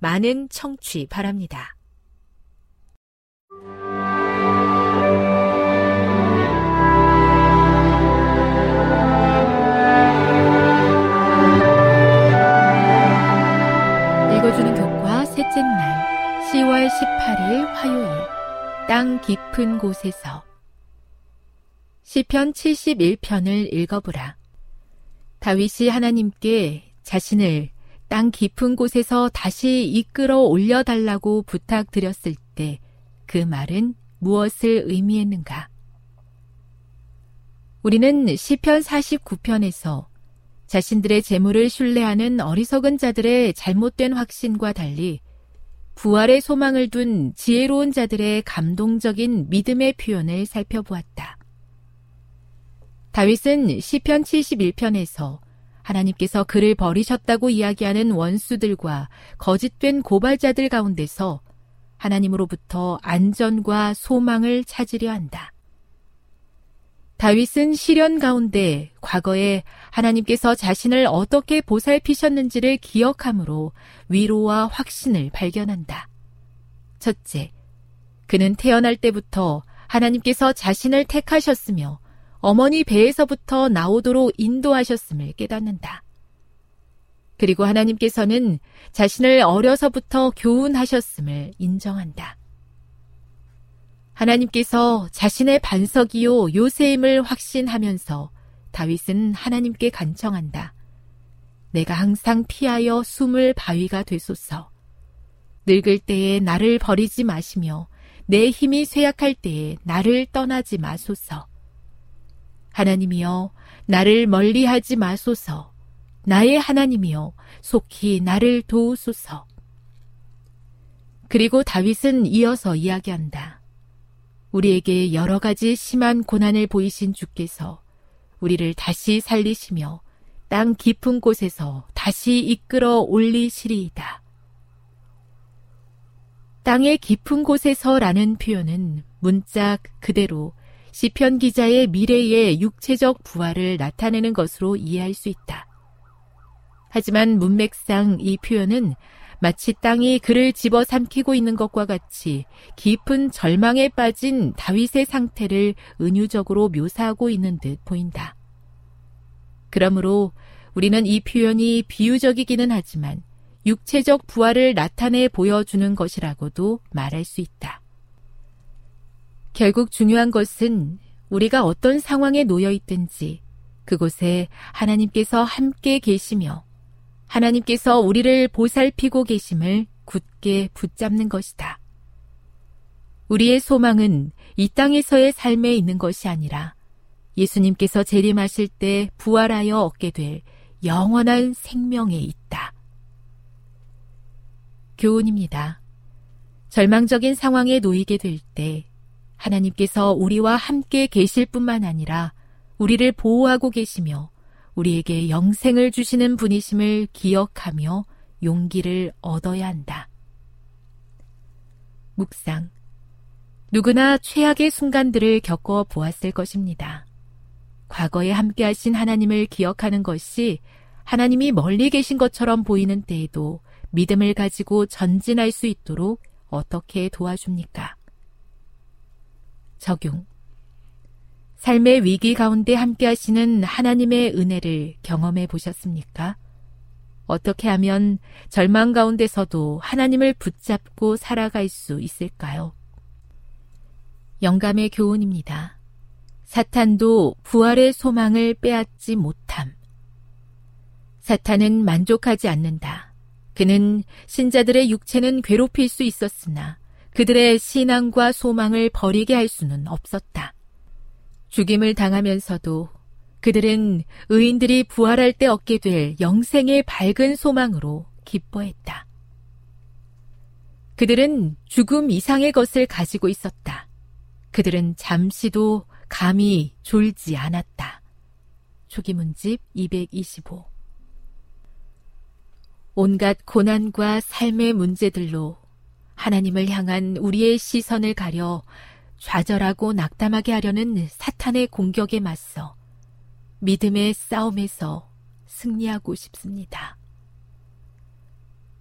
많은 청취 바랍니다. 읽어주는 교과 셋째 날 10월 18일 화요일 땅 깊은 곳에서 시편 71편을 읽어보라. 다윗이 하나님께 자신을 땅 깊은 곳에서 다시 이끌어 올려달라고 부탁드렸을 때 그 말은 무엇을 의미했는가? 우리는 시편 49편에서 자신들의 재물을 신뢰하는 어리석은 자들의 잘못된 확신과 달리 부활의 소망을 둔 지혜로운 자들의 감동적인 믿음의 표현을 살펴보았다. 다윗은 시편 71편에서 하나님께서 그를 버리셨다고 이야기하는 원수들과 거짓된 고발자들 가운데서 하나님으로부터 안전과 소망을 찾으려 한다. 다윗은 시련 가운데 과거에 하나님께서 자신을 어떻게 보살피셨는지를 기억함으로 위로와 확신을 발견한다. 첫째, 그는 태어날 때부터 하나님께서 자신을 택하셨으며 어머니 배에서부터 나오도록 인도하셨음을 깨닫는다. 그리고 하나님께서는 자신을 어려서부터 교훈하셨음을 인정한다. 하나님께서 자신의 반석이요 요새임을 확신하면서 다윗은 하나님께 간청한다. 내가 항상 피하여 숨을 바위가 되소서. 늙을 때에 나를 버리지 마시며 내 힘이 쇠약할 때에 나를 떠나지 마소서. 하나님이여 나를 멀리하지 마소서. 나의 하나님이여 속히 나를 도우소서. 그리고 다윗은 이어서 이야기한다. 우리에게 여러 가지 심한 고난을 보이신 주께서 우리를 다시 살리시며 땅 깊은 곳에서 다시 이끌어 올리시리이다. 땅의 깊은 곳에서라는 표현은 문짝 그대로 시편 기자의 미래의 육체적 부활을 나타내는 것으로 이해할 수 있다. 하지만 문맥상 이 표현은 마치 땅이 그를 집어 삼키고 있는 것과 같이 깊은 절망에 빠진 다윗의 상태를 은유적으로 묘사하고 있는 듯 보인다. 그러므로 우리는 이 표현이 비유적이기는 하지만 육체적 부활을 나타내 보여주는 것이라고도 말할 수 있다. 결국 중요한 것은 우리가 어떤 상황에 놓여 있든지 그곳에 하나님께서 함께 계시며 하나님께서 우리를 보살피고 계심을 굳게 붙잡는 것이다. 우리의 소망은 이 땅에서의 삶에 있는 것이 아니라 예수님께서 재림하실 때 부활하여 얻게 될 영원한 생명에 있다. 교훈입니다. 절망적인 상황에 놓이게 될 때 하나님께서 우리와 함께 계실 뿐만 아니라 우리를 보호하고 계시며 우리에게 영생을 주시는 분이심을 기억하며 용기를 얻어야 한다. 묵상. 누구나 최악의 순간들을 겪어 보았을 것입니다. 과거에 함께 하신 하나님을 기억하는 것이 하나님이 멀리 계신 것처럼 보이는 때에도 믿음을 가지고 전진할 수 있도록 어떻게 도와줍니까? 적용. 삶의 위기 가운데 함께 하시는 하나님의 은혜를 경험해 보셨습니까? 어떻게 하면 절망 가운데서도 하나님을 붙잡고 살아갈 수 있을까요? 영감의 교훈입니다. 사탄도 부활의 소망을 빼앗지 못함. 사탄은 만족하지 않는다. 그는 신자들의 육체는 괴롭힐 수 있었으나 그들의 신앙과 소망을 버리게 할 수는 없었다. 죽임을 당하면서도 그들은 의인들이 부활할 때 얻게 될 영생의 밝은 소망으로 기뻐했다. 그들은 죽음 이상의 것을 가지고 있었다. 그들은 잠시도 감히 졸지 않았다. 초기문집 225 온갖 고난과 삶의 문제들로 하나님을 향한 우리의 시선을 가려 좌절하고 낙담하게 하려는 사탄의 공격에 맞서 믿음의 싸움에서 승리하고 싶습니다.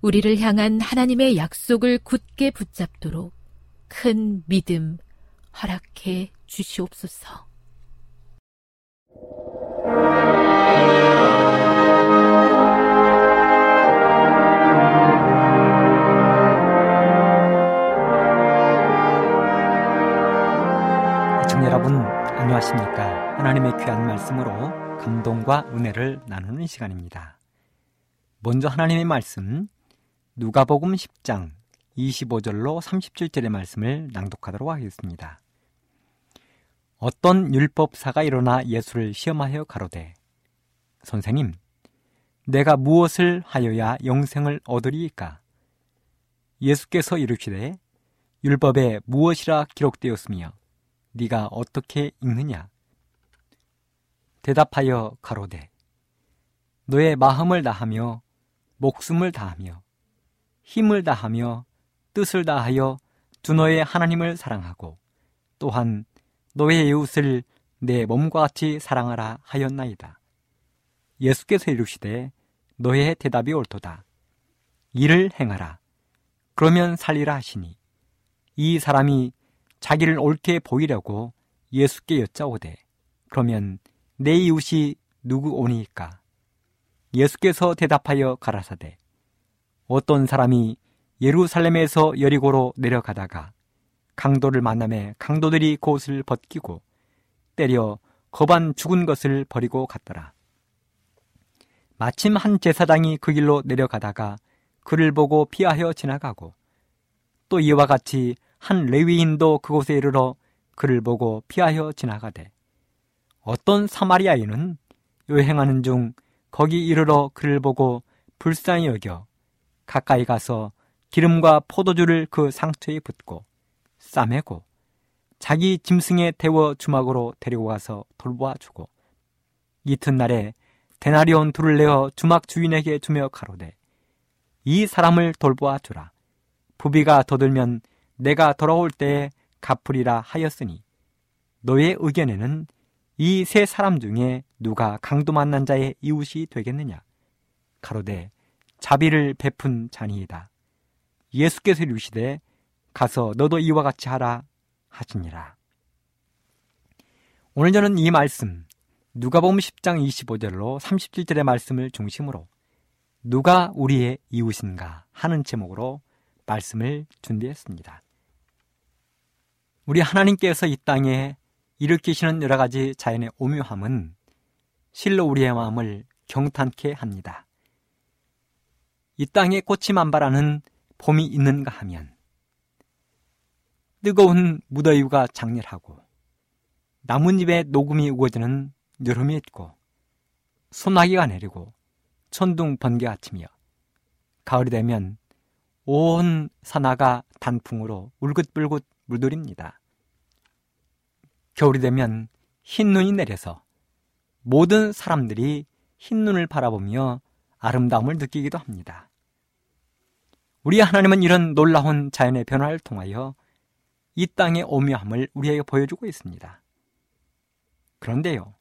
우리를 향한 하나님의 약속을 굳게 붙잡도록 큰 믿음 허락해 주시옵소서. 안녕하십니까? 하나님의 귀한 말씀으로 감동과 은혜를 나누는 시간입니다. 먼저 하나님의 말씀 누가복음 10장 25절로 37절의 말씀을 낭독하도록 하겠습니다. 어떤 율법사가 일어나 예수를 시험하여 가로되 선생님 내가 무엇을 하여야 영생을 얻으리이까? 예수께서 이르시되 율법에 무엇이라 기록되었으며 네가 어떻게 읽느냐? 대답하여 가로되 너의 마음을 다하며 목숨을 다하며 힘을 다하며 뜻을 다하여 주 너의 하나님을 사랑하고 또한 너의 이웃을 내 몸과 같이 사랑하라 하였나이다. 예수께서 이르시되 너의 대답이 옳도다. 이를 행하라. 그러면 살리라 하시니 이 사람이 자기를 옳게 보이려고 예수께 여짜오되 그러면 내 이웃이 누구 오니까 예수께서 대답하여 가라사대 어떤 사람이 예루살렘에서 여리고로 내려가다가 강도를 만남에 강도들이 그옷을 벗기고 때려 거반 죽은 것을 버리고 갔더라. 마침 한 제사장이 그 길로 내려가다가 그를 보고 피하여 지나가고 또 이와 같이 한 레위인도 그곳에 이르러 그를 보고 피하여 지나가되 어떤 사마리아인은 여행하는 중 거기 이르러 그를 보고 불쌍히 여겨 가까이 가서 기름과 포도주를 그 상처에 붓고 싸매고 자기 짐승에 태워 주막으로 데리고 가서 돌보아 주고 이튿날에 데나리온 둘을 내어 주막 주인에게 주며 가로되 이 사람을 돌보아 주라. 부비가 더 들면 내가 돌아올 때에 갚으리라 하였으니 너의 의견에는 이 세 사람 중에 누가 강도 만난 자의 이웃이 되겠느냐? 가로되 자비를 베푼 자니이다. 예수께서 이르시되 가서 너도 이와 같이 하라 하시니라. 오늘 저는 이 말씀 누가복음 10장 25절로 37절의 말씀을 중심으로 누가 우리의 이웃인가 하는 제목으로 말씀을 준비했습니다. 우리 하나님께서 이 땅에 일으키시는 여러 가지 자연의 오묘함은 실로 우리의 마음을 경탄케 합니다. 이 땅에 꽃이 만발하는 봄이 있는가 하면 뜨거운 무더위가 장렬하고 나뭇잎에 녹음이 우거지는 여름이 있고 소나기가 내리고 천둥 번개가 치며 가을이 되면 온 산하가 단풍으로 울긋불긋 물들입니다. 겨울이 되면 흰 눈이 내려서 모든 사람들이 흰 눈을 바라보며 아름다움을 느끼기도 합니다. 우리 하나님은 이런 놀라운 자연의 변화를 통하여 이 땅의 오묘함을 우리에게 보여주고 있습니다. 그런데요,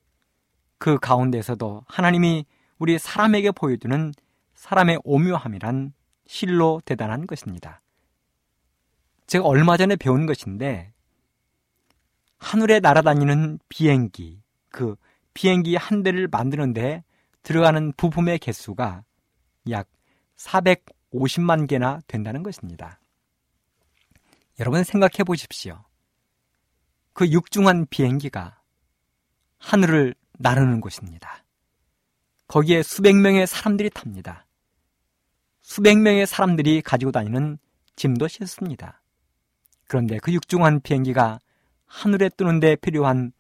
그 가운데서도 하나님이 우리 사람에게 보여주는 사람의 오묘함이란 실로 대단한 것입니다. 제가 얼마 전에 배운 것인데, 하늘에 날아다니는 비행기, 그 비행기 한 대를 만드는데 들어가는 부품의 개수가 약 450만 개나 된다는 것입니다. 여러분 생각해 보십시오. 그 육중한 비행기가 하늘을 나르는 곳입니다. 거기에 수백 명의 사람들이 탑니다. 수백 명의 사람들이 가지고 다니는 짐도 싣습니다. 그런데 그 육중한 비행기가 하늘에 뜨는 데 필요한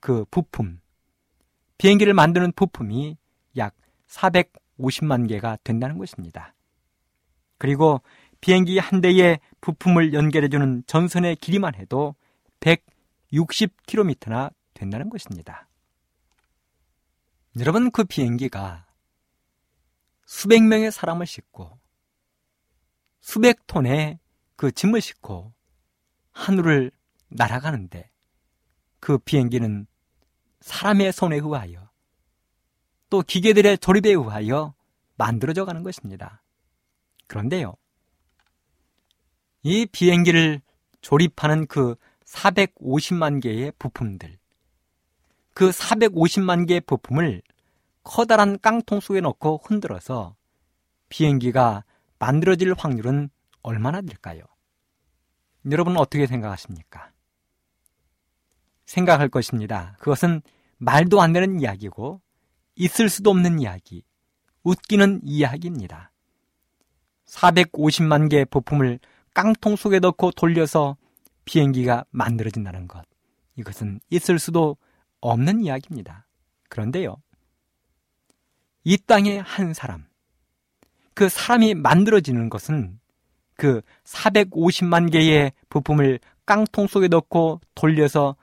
그 부품, 비행기를 만드는 부품이 약 450만 개가 된다는 것입니다. 그리고 비행기 한 대의 부품을 연결해주는 전선의 길이만 해도 160km나 된다는 것입니다. 여러분, 그 비행기가 수백 명의 사람을 싣고 수백 톤의 그 짐을 싣고 하늘을 날아가는데 그 비행기는 사람의 손에 의하여 또 기계들의 조립에 의하여 만들어져 가는 것입니다. 그런데요, 이 비행기를 조립하는 그 450만 개의 부품들, 그 450만 개의 부품을 커다란 깡통 속에 넣고 흔들어서 비행기가 만들어질 확률은 얼마나 될까요? 여러분은 어떻게 생각하십니까? 생각할 것입니다. 그것은 말도 안 되는 이야기고 있을 수도 없는 이야기, 웃기는 이야기입니다. 450만 개의 부품을 깡통 속에 넣고 돌려서 비행기가 만들어진다는 것. 이것은 있을 수도 없는 이야기입니다. 그런데요. 이 땅에 한 사람, 그 사람이 만들어지는 것은 그 450만 개의 부품을 깡통 속에 넣고 돌려서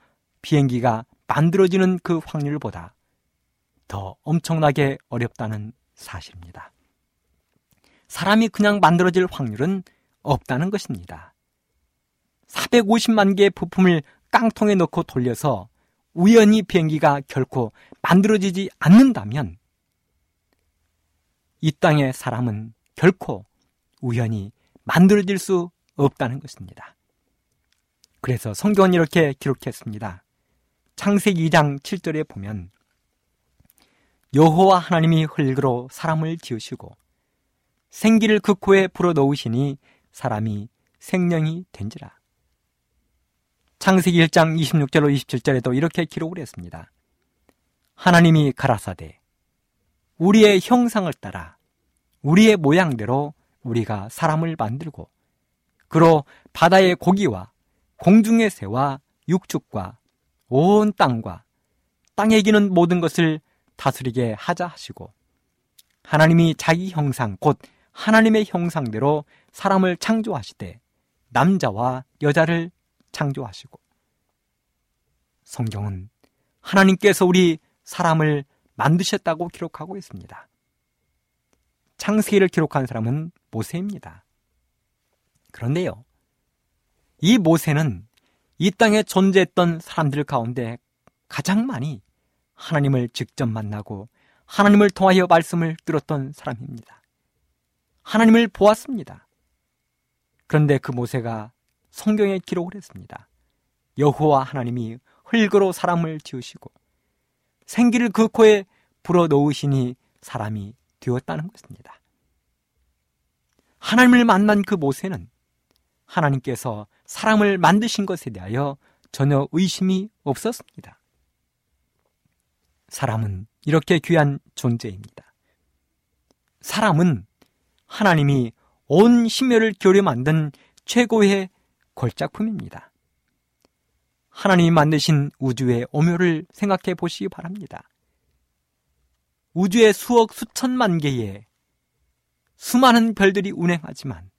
비행기가 만들어지는 그 확률보다 더 엄청나게 어렵다는 사실입니다. 사람이 그냥 만들어질 확률은 없다는 것입니다. 450만 개의 부품을 깡통에 넣고 돌려서 우연히 비행기가 결코 만들어지지 않는다면 이 땅의 사람은 결코 우연히 만들어질 수 없다는 것입니다. 그래서 성경은 이렇게 기록했습니다. 창세기 2장 7절에 보면 여호와 하나님이 흙으로 사람을 지으시고 생기를 그 코에 불어 넣으시니 사람이 생명이 된지라. 창세기 1장 26절로 27절에도 이렇게 기록을 했습니다. 하나님이 가라사대 우리의 형상을 따라 우리의 모양대로 우리가 사람을 만들고 그로 바다의 고기와 공중의 새와 육축과 온 땅과 땅에 기는 모든 것을 다스리게 하자 하시고 하나님이 자기 형상 곧 하나님의 형상대로 사람을 창조하시되 남자와 여자를 창조하시고 성경은 하나님께서 우리 사람을 만드셨다고 기록하고 있습니다. 창세기를 기록한 사람은 모세입니다. 그런데요, 이 모세는 이 땅에 존재했던 사람들 가운데 가장 많이 하나님을 직접 만나고 하나님을 통하여 말씀을 들었던 사람입니다. 하나님을 보았습니다. 그런데 그 모세가 성경에 기록을 했습니다. 여호와 하나님이 흙으로 사람을 지으시고 생기를 그 코에 불어 넣으시니 사람이 되었다는 것입니다. 하나님을 만난 그 모세는 하나님께서 사람을 만드신 것에 대하여 전혀 의심이 없었습니다. 사람은 이렇게 귀한 존재입니다. 사람은 하나님이 온 심혈을 기울여 만든 최고의 걸작품입니다. 하나님이 만드신 우주의 오묘를 생각해 보시기 바랍니다. 우주의 수억 수천만 개의 수많은 별들이 운행하지만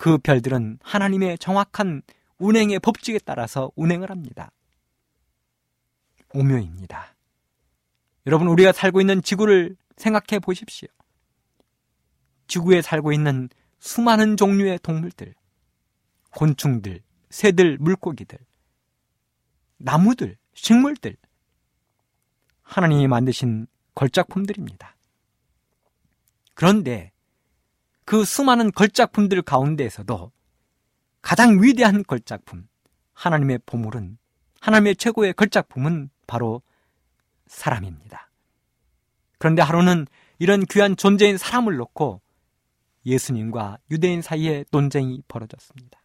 그 별들은 하나님의 정확한 운행의 법칙에 따라서 운행을 합니다. 오묘입니다. 여러분, 우리가 살고 있는 지구를 생각해 보십시오. 지구에 살고 있는 수많은 종류의 동물들, 곤충들, 새들, 물고기들, 나무들, 식물들, 하나님이 만드신 걸작품들입니다. 그런데 그 수많은 걸작품들 가운데에서도 가장 위대한 걸작품, 하나님의 보물은, 하나님의 최고의 걸작품은 바로 사람입니다. 그런데 하루는 이런 귀한 존재인 사람을 놓고 예수님과 유대인 사이에 논쟁이 벌어졌습니다.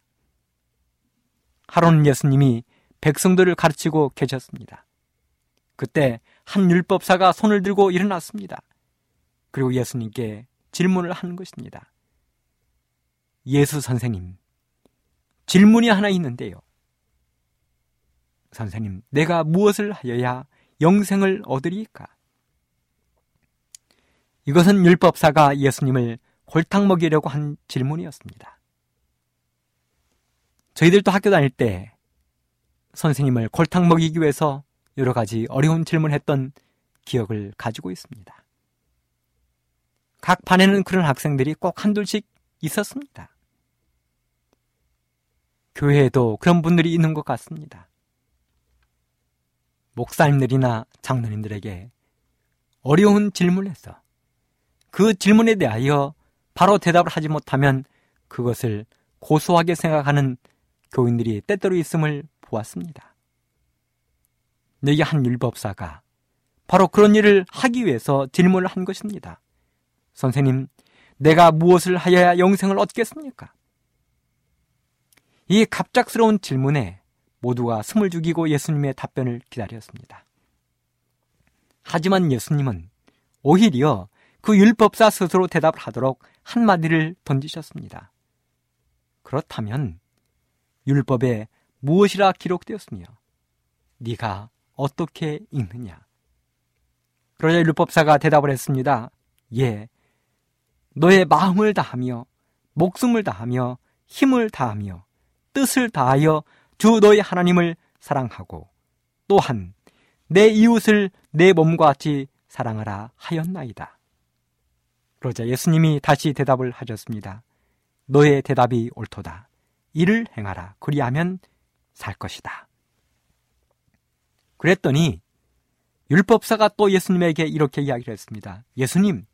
하루는 예수님이 백성들을 가르치고 계셨습니다. 그때 한 율법사가 손을 들고 일어났습니다. 그리고 예수님께 질문을 하는 것입니다. 예수 선생님, 질문이 하나 있는데요. 선생님, 내가 무엇을 하여야 영생을 얻으리까? 이것은 율법사가 예수님을 골탕 먹이려고 한 질문이었습니다. 저희들도 학교 다닐 때 선생님을 골탕 먹이기 위해서 여러 가지 어려운 질문을 했던 기억을 가지고 있습니다. 각 반에는 그런 학생들이 꼭 한둘씩 있었습니다. 교회에도 그런 분들이 있는 것 같습니다. 목사님들이나 장로님들에게 어려운 질문을 해서 그 질문에 대하여 바로 대답을 하지 못하면 그것을 고소하게 생각하는 교인들이 때때로 있음을 보았습니다. 내게 한 율법사가 바로 그런 일을 하기 위해서 질문을 한 것입니다. 선생님, 내가 무엇을 하여야 영생을 얻겠습니까? 이 갑작스러운 질문에 모두가 숨을 죽이고 예수님의 답변을 기다렸습니다. 하지만 예수님은 오히려 그 율법사 스스로 대답을 하도록 한마디를 던지셨습니다. 그렇다면 율법에 무엇이라 기록되었으며 네가 어떻게 읽느냐? 그러자 율법사가 대답을 했습니다. 예, 너의 마음을 다하며 목숨을 다하며 힘을 다하며 뜻을 다하여 주 너의 하나님을 사랑하고 또한 내 이웃을 내 몸과 같이 사랑하라 하였나이다. 그러자 예수님이 다시 대답을 하셨습니다. 너의 대답이 옳도다. 이를 행하라. 그리하면 살 것이다. 그랬더니 율법사가 또 예수님에게 이렇게 이야기를 했습니다. 예수님,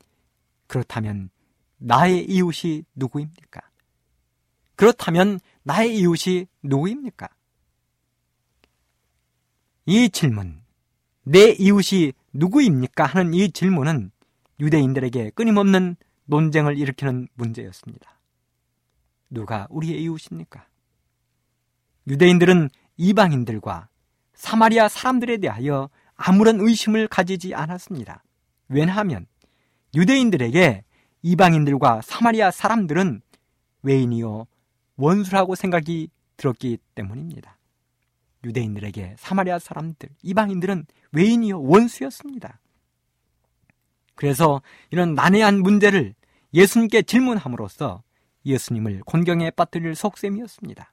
그렇다면 나의 이웃이 누구입니까? 그렇다면 나의 이웃이 누구입니까? 이 질문, 내 이웃이 누구입니까? 하는 이 질문은 유대인들에게 끊임없는 논쟁을 일으키는 문제였습니다. 누가 우리의 이웃입니까? 유대인들은 이방인들과 사마리아 사람들에 대하여 아무런 의심을 가지지 않았습니다. 왜냐하면 유대인들에게 이방인들과 사마리아 사람들은 외인이요 원수라고 생각이 들었기 때문입니다. 유대인들에게 사마리아 사람들, 이방인들은 외인이요 원수였습니다. 그래서 이런 난해한 문제를 예수님께 질문함으로써 예수님을 곤경에 빠뜨릴 속셈이었습니다.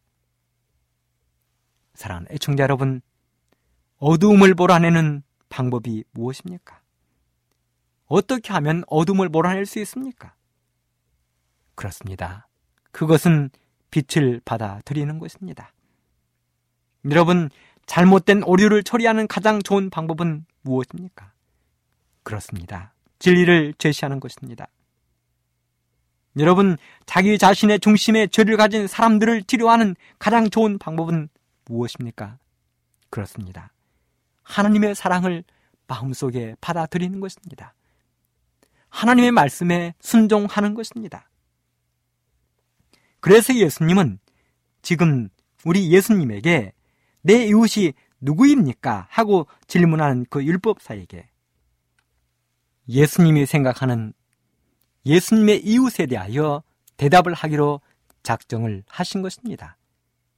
사랑하는 애청자 여러분, 어두움을 몰아내는 방법이 무엇입니까? 어떻게 하면 어둠을 몰아낼 수 있습니까? 그렇습니다. 그것은 빛을 받아들이는 것입니다. 여러분, 잘못된 오류를 처리하는 가장 좋은 방법은 무엇입니까? 그렇습니다. 진리를 제시하는 것입니다. 여러분, 자기 자신의 중심에 죄를 가진 사람들을 치료하는 가장 좋은 방법은 무엇입니까? 그렇습니다. 하나님의 사랑을 마음속에 받아들이는 것입니다. 하나님의 말씀에 순종하는 것입니다. 그래서 예수님은 지금 우리 예수님에게 내 이웃이 누구입니까? 하고 질문하는 그 율법사에게 예수님이 생각하는 예수님의 이웃에 대하여 대답을 하기로 작정을 하신 것입니다.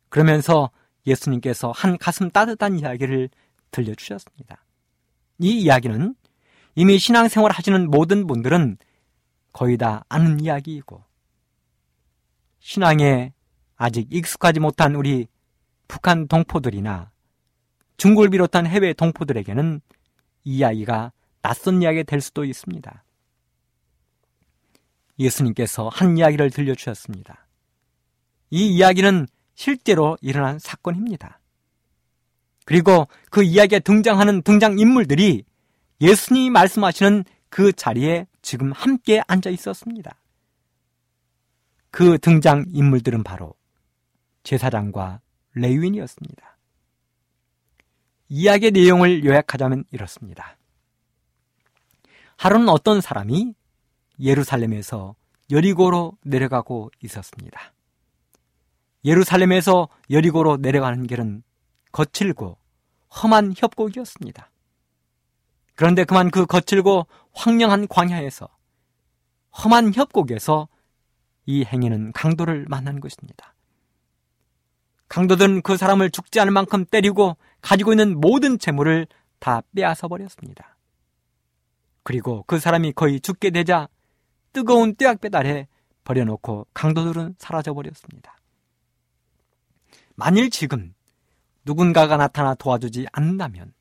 그러면서 예수님께서 한 가슴 따뜻한 이야기를 들려주셨습니다. 이 이야기는 이미 신앙생활 하시는 모든 분들은 거의 다 아는 이야기이고 신앙에 아직 익숙하지 못한 우리 북한 동포들이나 중국을 비롯한 해외 동포들에게는 이 이야기가 낯선 이야기가 될 수도 있습니다. 예수님께서 한 이야기를 들려주셨습니다. 이 이야기는 실제로 일어난 사건입니다. 그리고 그 이야기에 등장하는 등장인물들이 예수님이 말씀하시는 그 자리에 지금 함께 앉아 있었습니다. 그 등장 인물들은 바로 제사장과 레위인이었습니다. 이야기의 내용을 요약하자면 이렇습니다. 하루는 어떤 사람이 예루살렘에서 여리고로 내려가고 있었습니다. 예루살렘에서 여리고로 내려가는 길은 거칠고 험한 협곡이었습니다. 그런데 그만 그 거칠고 황량한 광야에서 험한 협곡에서 이 행위는 강도를 만난 것입니다. 강도들은 그 사람을 죽지 않을 만큼 때리고 가지고 있는 모든 재물을 다 빼앗아 버렸습니다. 그리고 그 사람이 거의 죽게 되자 뜨거운 떼약볕 아래 버려놓고 강도들은 사라져 버렸습니다. 만일 지금 누군가가 나타나 도와주지 않는다면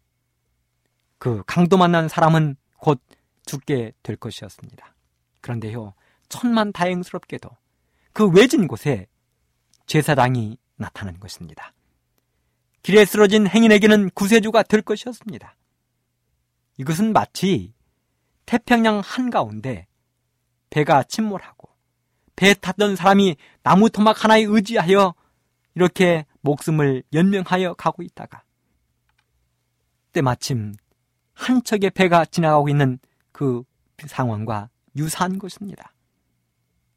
그 강도 만난 사람은 곧 죽게 될 것이었습니다. 그런데요, 천만 다행스럽게도 그 외진 곳에 제사장이 나타난 것입니다. 길에 쓰러진 행인에게는 구세주가 될 것이었습니다. 이것은 마치 태평양 한가운데 배가 침몰하고 배 탔던 사람이 나무 토막 하나에 의지하여 이렇게 목숨을 연명하여 가고 있다가 때마침 한 척의 배가 지나가고 있는 그 상황과 유사한 것입니다.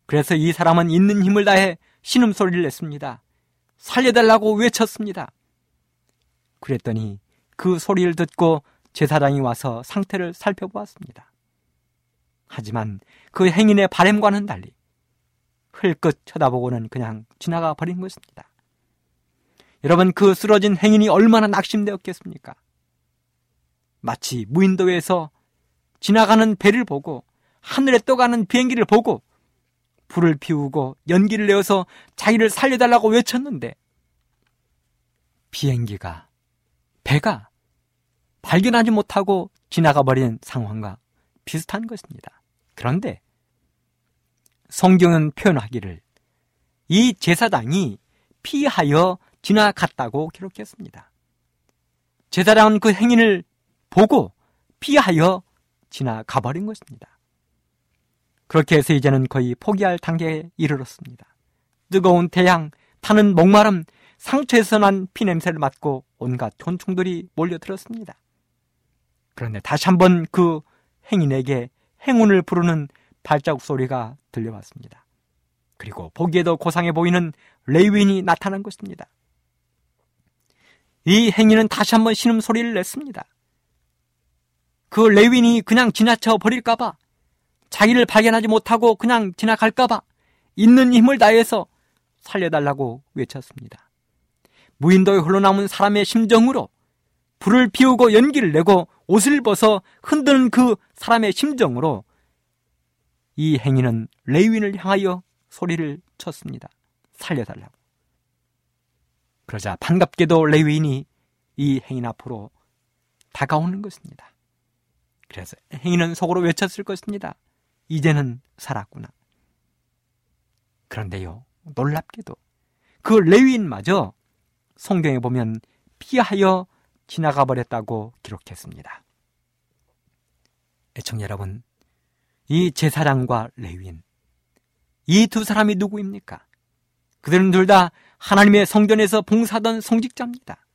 그래서 이 사람은 있는 힘을 다해 신음소리를 냈습니다. 살려달라고 외쳤습니다. 그랬더니 그 소리를 듣고 제사장이 와서 상태를 살펴보았습니다. 하지만 그 행인의 바램과는 달리 흘끗 쳐다보고는 그냥 지나가 버린 것입니다. 여러분 그 쓰러진 행인이 얼마나 낙심되었겠습니까? 마치 무인도에서 지나가는 배를 보고 하늘에 떠가는 비행기를 보고 불을 피우고 연기를 내어서 자기를 살려달라고 외쳤는데 비행기가 배가 발견하지 못하고 지나가 버린 상황과 비슷한 것입니다. 그런데 성경은 표현하기를 이 제사장이 피하여 지나갔다고 기록했습니다. 제사장은 그 행인을 보고 피하여 지나가 버린 것입니다. 그렇게 해서 이제는 거의 포기할 단계에 이르렀습니다. 뜨거운 태양, 타는 목마름, 상처에서 난 피냄새를 맡고 온갖 곤충들이 몰려들었습니다. 그런데 다시 한번 그 행인에게 행운을 부르는 발자국 소리가 들려왔습니다. 그리고 보기에도 고상해 보이는 레위인이 나타난 것입니다. 이 행위는 다시 한번 신음 소리를 냈습니다. 그 레윈이 그냥 지나쳐 버릴까봐, 자기를 발견하지 못하고 그냥 지나갈까봐, 있는 힘을 다해서 살려달라고 외쳤습니다. 무인도에 흘러남은 사람의 심정으로 불을 피우고 연기를 내고 옷을 벗어 흔드는 그 사람의 심정으로 이 행위는 레윈을 향하여 소리를 쳤습니다. 살려달라고. 그러자 반갑게도 레위인이 이 행인 앞으로 다가오는 것입니다. 그래서 행인은 속으로 외쳤을 것입니다. 이제는 살았구나. 그런데요, 놀랍게도 그 레위인마저 성경에 보면 피하여 지나가 버렸다고 기록했습니다. 애청 여러분, 이 제사장과 레위인, 이 두 사람이 누구입니까? 그들은 둘 다 하나님의 성전에서 봉사하던 성직자입니다.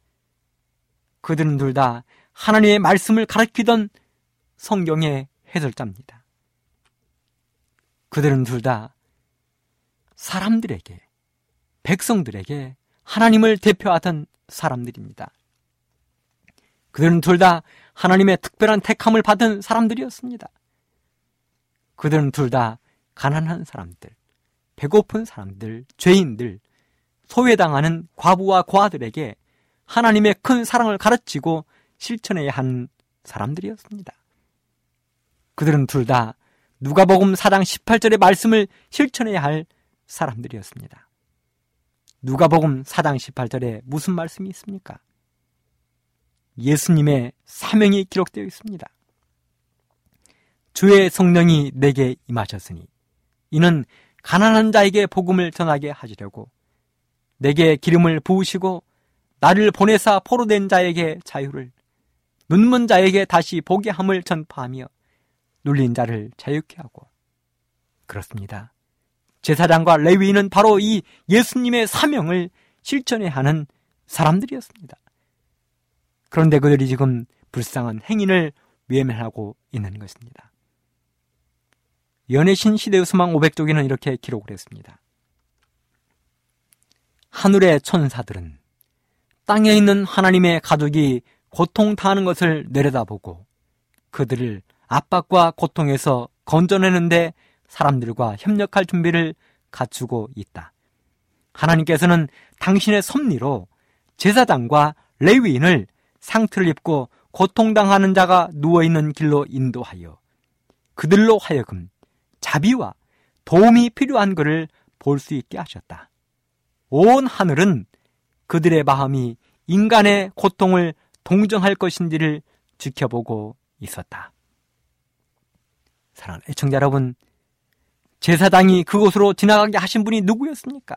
그들은 둘 다 하나님의 말씀을 가르치던 성경의 해설자입니다. 그들은 둘 다 사람들에게, 백성들에게 하나님을 대표하던 사람들입니다. 그들은 둘 다 하나님의 특별한 택함을 받은 사람들이었습니다. 그들은 둘 다 가난한 사람들, 배고픈 사람들, 죄인들, 소외당하는 과부와 고아들에게 하나님의 큰 사랑을 가르치고 실천해야 한 사람들이었습니다. 그들은 둘 다 누가복음 4장 18절의 말씀을 실천해야 할 사람들이었습니다. 누가복음 4장 18절에 무슨 말씀이 있습니까? 예수님의 사명이 기록되어 있습니다. 주의 성령이 내게 임하셨으니 이는 가난한 자에게 복음을 전하게 하시려고 내게 기름을 부으시고 나를 보내사 포로된 자에게 자유를 눈먼 자에게 다시 보게 함을 전파하며 눌린 자를 자유케 하고 그렇습니다. 제사장과 레위인은 바로 이 예수님의 사명을 실천해야 하는 사람들이었습니다. 그런데 그들이 지금 불쌍한 행인을 외면하고 있는 것입니다. 연애신 시대의 소망 500쪽에는 이렇게 기록을 했습니다. 하늘의 천사들은 땅에 있는 하나님의 가족이 고통 당하는 것을 내려다보고 그들을 압박과 고통에서 건져내는데 사람들과 협력할 준비를 갖추고 있다. 하나님께서는 당신의 섭리로 제사장과 레위인을 상투를 입고 고통당하는 자가 누워있는 길로 인도하여 그들로 하여금 자비와 도움이 필요한 그를 볼수 있게 하셨다. 온 하늘은 그들의 마음이 인간의 고통을 동정할 것인지를 지켜보고 있었다. 사랑하는 애청자 여러분, 제사장이 그곳으로 지나가게 하신 분이 누구였습니까?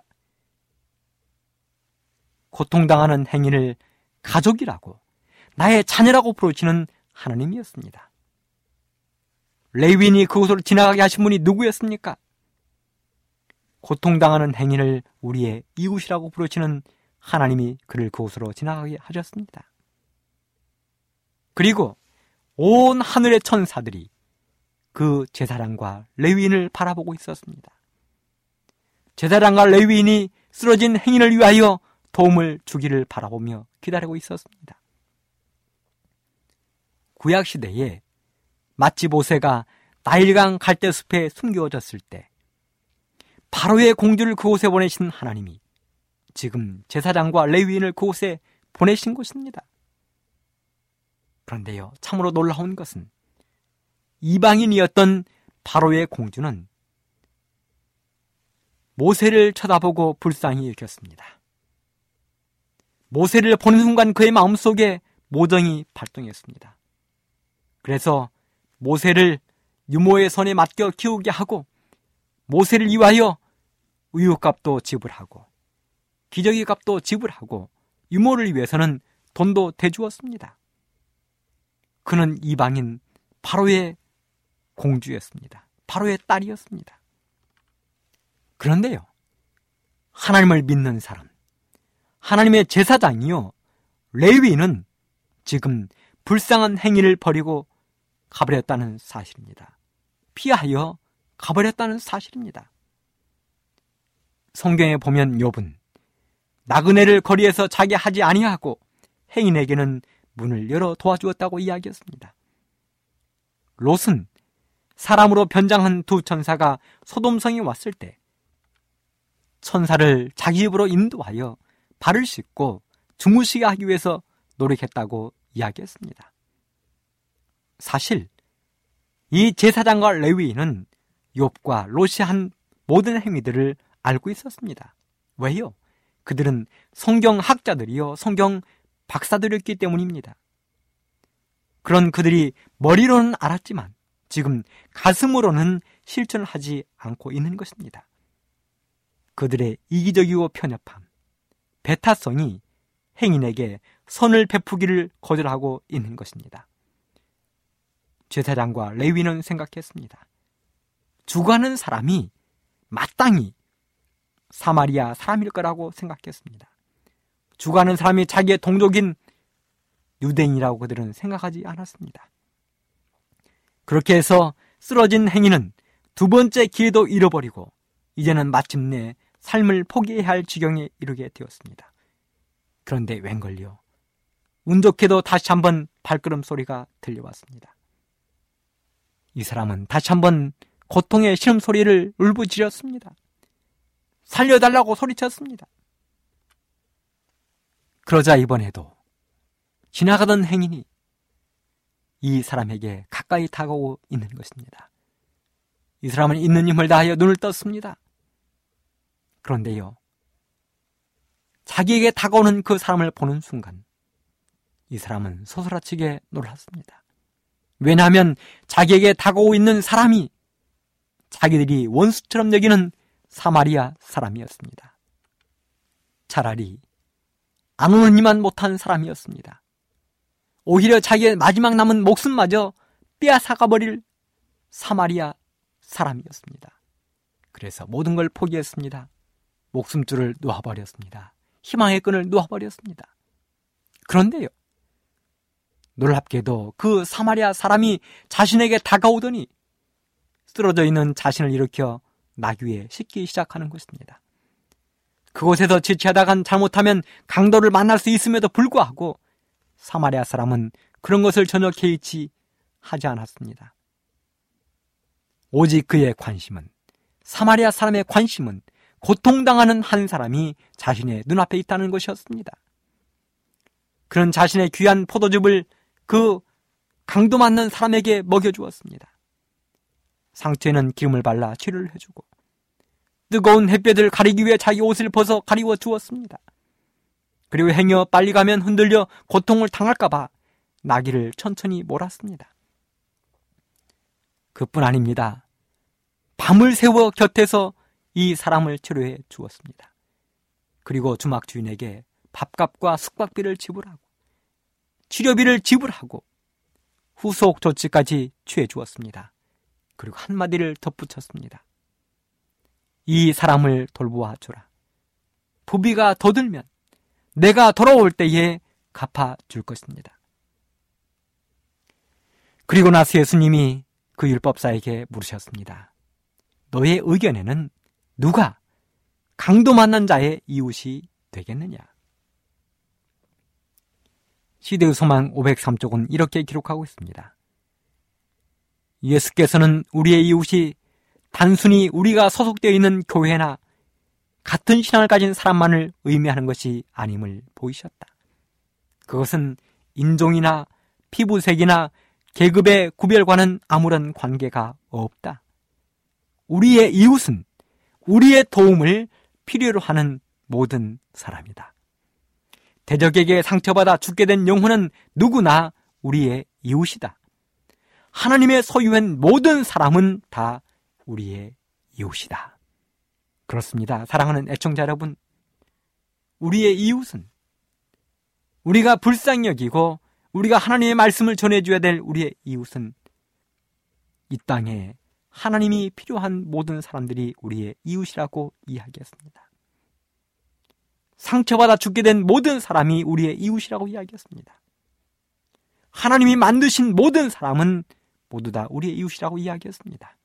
고통당하는 행인을 가족이라고, 나의 자녀라고 부르시는 하나님이었습니다. 레위인이 그곳으로 지나가게 하신 분이 누구였습니까? 고통당하는 행인을 우리의 이웃이라고 부르시는 하나님이 그를 그곳으로 지나가게 하셨습니다. 그리고 온 하늘의 천사들이 그 제사장과 레위인을 바라보고 있었습니다. 제사장과 레위인이 쓰러진 행인을 위하여 도움을 주기를 바라보며 기다리고 있었습니다. 구약 시대에 마치보세가 나일강 갈대숲에 숨겨졌을 때 바로의 공주를 그곳에 보내신 하나님이 지금 제사장과 레위인을 그곳에 보내신 것입니다. 그런데요, 참으로 놀라운 것은 이방인이었던 바로의 공주는 모세를 쳐다보고 불쌍히 여겼습니다. 모세를 보는 순간 그의 마음속에 모정이 발동했습니다. 그래서 모세를 유모의 손에 맡겨 키우게 하고 모세를 위하여 우유값도 지불하고 기저귀 값도 지불하고 유모를 위해서는 돈도 대주었습니다. 그는 이방인 바로의 공주였습니다. 바로의 딸이었습니다. 그런데요, 하나님을 믿는 사람, 하나님의 제사장이요, 레위는 지금 불쌍한 행위를 버리고 가버렸다는 사실입니다. 피하여 가버렸다는 사실입니다. 성경에 보면 욥은 나그네를 거리에서 자기 하지 아니하고 행인에게는 문을 열어 도와주었다고 이야기했습니다. 롯은 사람으로 변장한 두 천사가 소돔성에 왔을 때 천사를 자기 입으로 인도하여 발을 씻고 주무시게 하기 위해서 노력했다고 이야기했습니다. 사실 이 제사장과 레위인은 욥과 롯이 한 모든 행위들을 알고 있었습니다. 왜요? 그들은 성경 학자들이요, 성경 박사들이었기 때문입니다. 그런 그들이 머리로는 알았지만 지금 가슴으로는 실천을 하지 않고 있는 것입니다. 그들의 이기적이고 편협함, 배타성이 행인에게 선을 베푸기를 거절하고 있는 것입니다. 제사장과 레위는 생각했습니다. 죽어가는 사람이 마땅히 사마리아 사람일 거라고 생각했습니다. 죽어가는 사람이 자기의 동족인 유대인이라고 그들은 생각하지 않았습니다. 그렇게 해서 쓰러진 행위는 두 번째 기회도 잃어버리고 이제는 마침내 삶을 포기해야 할 지경에 이르게 되었습니다. 그런데 웬걸요. 운 좋게도 다시 한번 발걸음 소리가 들려왔습니다. 이 사람은 다시 한번 고통의 신음소리를 울부짖었습니다. 살려달라고 소리쳤습니다. 그러자 이번에도 지나가던 행인이 이 사람에게 가까이 다가오고 있는 것입니다. 이 사람은 있는 힘을 다하여 눈을 떴습니다. 그런데요, 자기에게 다가오는 그 사람을 보는 순간, 이 사람은 소스라치게 놀랐습니다. 왜냐하면 자기에게 다가오고 있는 사람이 자기들이 원수처럼 여기는 사마리아 사람이었습니다. 차라리 안 오는 이만 못한 사람이었습니다. 오히려 자기의 마지막 남은 목숨마저 빼앗아가 버릴 사마리아 사람이었습니다. 그래서 모든 걸 포기했습니다. 목숨줄을 놓아버렸습니다. 희망의 끈을 놓아버렸습니다. 그런데요. 놀랍게도 그 사마리아 사람이 자신에게 다가오더니 쓰러져 있는 자신을 일으켜 나귀에 싣기 시작하는 것입니다. 그곳에서 지체하다간 잘못하면 강도를 만날 수 있음에도 불구하고 사마리아 사람은 그런 것을 전혀 개의치 하지 않았습니다. 오직 그의 관심은 사마리아 사람의 관심은 고통당하는 한 사람이 자신의 눈앞에 있다는 것이었습니다. 그런 자신의 귀한 포도즙을 그 강도 맞는 사람에게 먹여주었습니다. 상처에는 기름을 발라 치료를 해주고 뜨거운 햇볕을 가리기 위해 자기 옷을 벗어 가리워 주었습니다. 그리고 행여 빨리 가면 흔들려 고통을 당할까봐 나귀를 천천히 몰았습니다. 그뿐 아닙니다. 밤을 새워 곁에서 이 사람을 치료해 주었습니다. 그리고 주막 주인에게 밥값과 숙박비를 지불하고 치료비를 지불하고 후속 조치까지 취해 주었습니다. 그리고 한마디를 덧붙였습니다. 이 사람을 돌보아 주라. 부비가 더 들면 내가 돌아올 때에 갚아 줄 것입니다. 그리고 나서 예수님이 그 율법사에게 물으셨습니다. 너의 의견에는 누가 강도 만난 자의 이웃이 되겠느냐? 시대의 소망 503쪽은 이렇게 기록하고 있습니다. 예수께서는 우리의 이웃이 단순히 우리가 소속되어 있는 교회나 같은 신앙을 가진 사람만을 의미하는 것이 아님을 보이셨다. 그것은 인종이나 피부색이나 계급의 구별과는 아무런 관계가 없다. 우리의 이웃은 우리의 도움을 필요로 하는 모든 사람이다. 대적에게 상처받아 죽게 된 영혼은 누구나 우리의 이웃이다. 하나님의 소유한 모든 사람은 다 우리의 이웃이다. 그렇습니다. 사랑하는 애청자 여러분. 우리의 이웃은 우리가 불쌍히 여기고 우리가 하나님의 말씀을 전해줘야 될 우리의 이웃은 이 땅에 하나님이 필요한 모든 사람들이 우리의 이웃이라고 이야기했습니다. 상처받아 죽게 된 모든 사람이 우리의 이웃이라고 이야기했습니다. 하나님이 만드신 모든 사람은 모두 다 우리의 이웃이라고 이야기했습니다.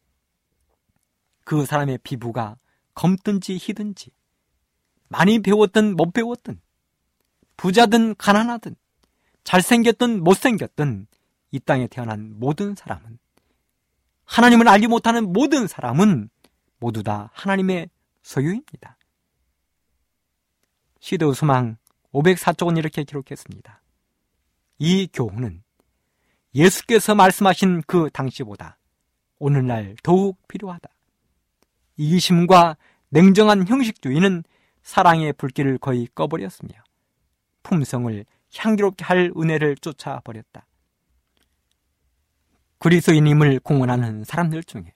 그 사람의 피부가 검든지 희든지, 많이 배웠든 못 배웠든, 부자든 가난하든, 잘생겼든 못생겼든, 이 땅에 태어난 모든 사람은, 하나님을 알지 못하는 모든 사람은 모두 다 하나님의 소유입니다. 시드 수망 504쪽은 이렇게 기록했습니다. 이 교훈은 예수께서 말씀하신 그 당시보다 오늘날 더욱 필요하다. 이기심과 냉정한 형식주의는 사랑의 불길을 거의 꺼버렸으며 품성을 향기롭게 할 은혜를 쫓아버렸다. 그리스도인임을 공언하는 사람들 중에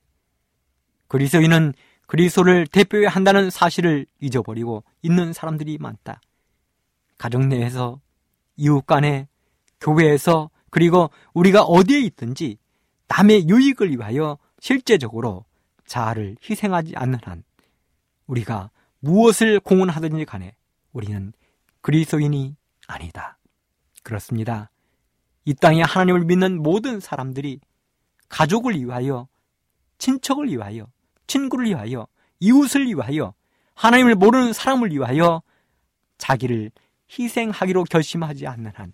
그리스도인은 그리스도를 대표해야 한다는 사실을 잊어버리고 있는 사람들이 많다. 가정 내에서, 이웃 간에, 교회에서, 그리고 우리가 어디에 있든지 남의 유익을 위하여 실제적으로 자아를 희생하지 않는 한 우리가 무엇을 공헌하든지 간에 우리는 그리스도인이 아니다. 그렇습니다. 이 땅에 하나님을 믿는 모든 사람들이 가족을 위하여, 친척을 위하여, 친구를 위하여, 이웃을 위하여, 하나님을 모르는 사람을 위하여 자기를 희생하기로 결심하지 않는 한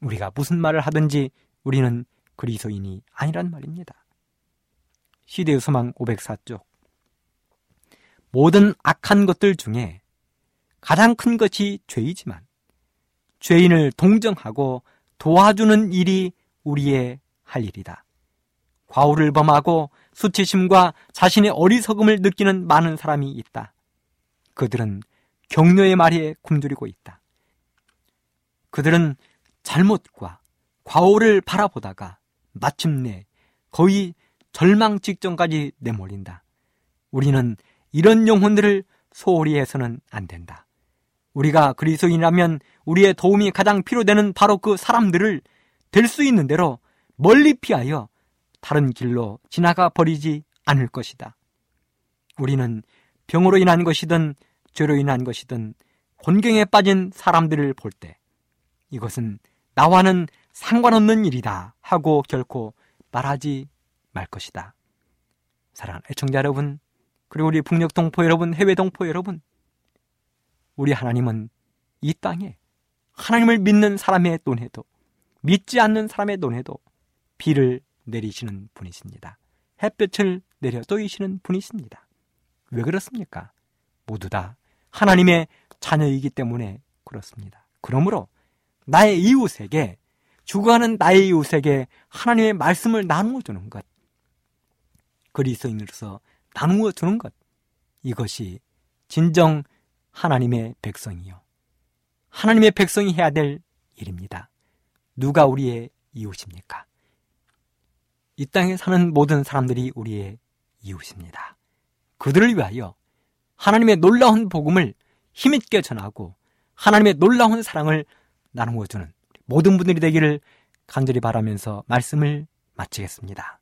우리가 무슨 말을 하든지 우리는 그리스도인이 아니란 말입니다. 시대의 소망 504쪽. 모든 악한 것들 중에 가장 큰 것이 죄이지만 죄인을 동정하고 도와주는 일이 우리의 할 일이다. 과오를 범하고 수치심과 자신의 어리석음을 느끼는 많은 사람이 있다. 그들은 격려의 말에 굶주리고 있다. 그들은 잘못과 과오를 바라보다가 마침내 거의 절망 직전까지 내몰린다. 우리는 이런 영혼들을 소홀히 해서는 안 된다. 우리가 그리스도인이라면 우리의 도움이 가장 필요되는 바로 그 사람들을 될 수 있는 대로 멀리 피하여 다른 길로 지나가 버리지 않을 것이다. 우리는 병으로 인한 것이든 죄로 인한 것이든 곤경에 빠진 사람들을 볼 때 이것은 나와는 상관없는 일이다 하고 결코 말하지 말 것이다. 사랑하는 애청자 여러분, 그리고 우리 북녘 동포 여러분, 해외 동포 여러분, 우리 하나님은 이 땅에 하나님을 믿는 사람의 눈에도 믿지 않는 사람의 눈에도 비를 내리시는 분이십니다. 햇볕을 내려 떠이시는 분이십니다. 왜 그렇습니까? 모두 다 하나님의 자녀이기 때문에 그렇습니다. 그러므로 나의 이웃에게 죽어가는 나의 이웃에게 하나님의 말씀을 나누어 주는 것, 그리스도인으로서 나누어 주는 것, 이것이 진정 하나님의 백성이요. 하나님의 백성이 해야 될 일입니다. 누가 우리의 이웃입니까? 이 땅에 사는 모든 사람들이 우리의 이웃입니다. 그들을 위하여 하나님의 놀라운 복음을 힘있게 전하고 하나님의 놀라운 사랑을 나누어 주는 모든 분들이 되기를 간절히 바라면서 말씀을 마치겠습니다.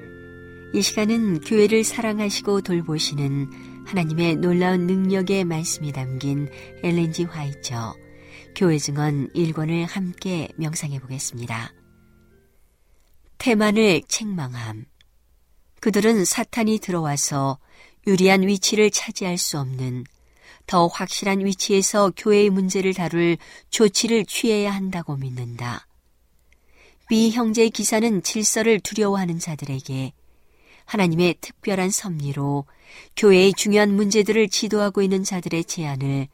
이 시간은 교회를 사랑하시고 돌보시는 하나님의 놀라운 능력의 말씀이 담긴 엘렌지 화이처 교회 증언 1권을 함께 명상해 보겠습니다. 태만을 책망함. 그들은 사탄이 들어와서 유리한 위치를 차지할 수 없는 더 확실한 위치에서 교회의 문제를 다룰 조치를 취해야 한다고 믿는다. 비 형제의 기사는 질서를 두려워하는 자들에게 하나님의 특별한 섭리로 교회의 중요한 문제들을 지도하고 있는 자들의 제안을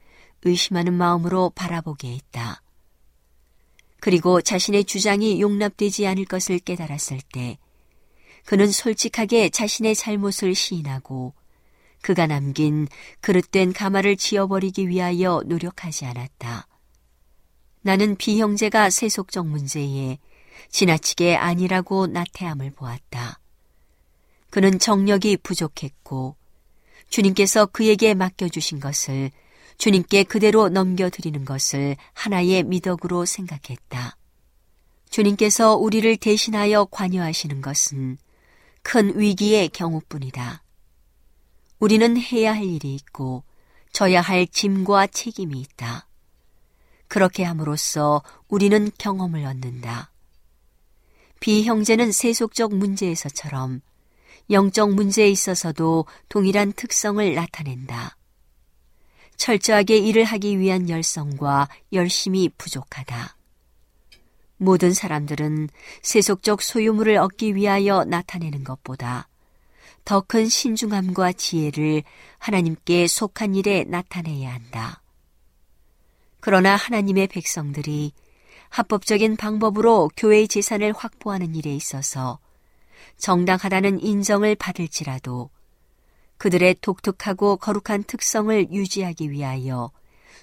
의심하는 마음으로 바라보게 했다. 그리고 자신의 주장이 용납되지 않을 것을 깨달았을 때 그는 솔직하게 자신의 잘못을 시인하고 그가 남긴 그릇된 가마를 지어버리기 위하여 노력하지 않았다. 나는 비형제가 세속적 문제에 지나치게 아니라고 나태함을 보았다. 그는 정력이 부족했고 주님께서 그에게 맡겨주신 것을 주님께 그대로 넘겨드리는 것을 하나의 미덕으로 생각했다. 주님께서 우리를 대신하여 관여하시는 것은 큰 위기의 경우뿐이다. 우리는 해야 할 일이 있고 져야 할 짐과 책임이 있다. 그렇게 함으로써 우리는 경험을 얻는다. 비형제는 세속적 문제에서처럼 영적 문제에 있어서도 동일한 특성을 나타낸다. 철저하게 일을 하기 위한 열성과 열심이 부족하다. 모든 사람들은 세속적 소유물을 얻기 위하여 나타내는 것보다 더 큰 신중함과 지혜를 하나님께 속한 일에 나타내야 한다. 그러나 하나님의 백성들이 합법적인 방법으로 교회의 재산을 확보하는 일에 있어서 정당하다는 인정을 받을지라도 그들의 독특하고 거룩한 특성을 유지하기 위하여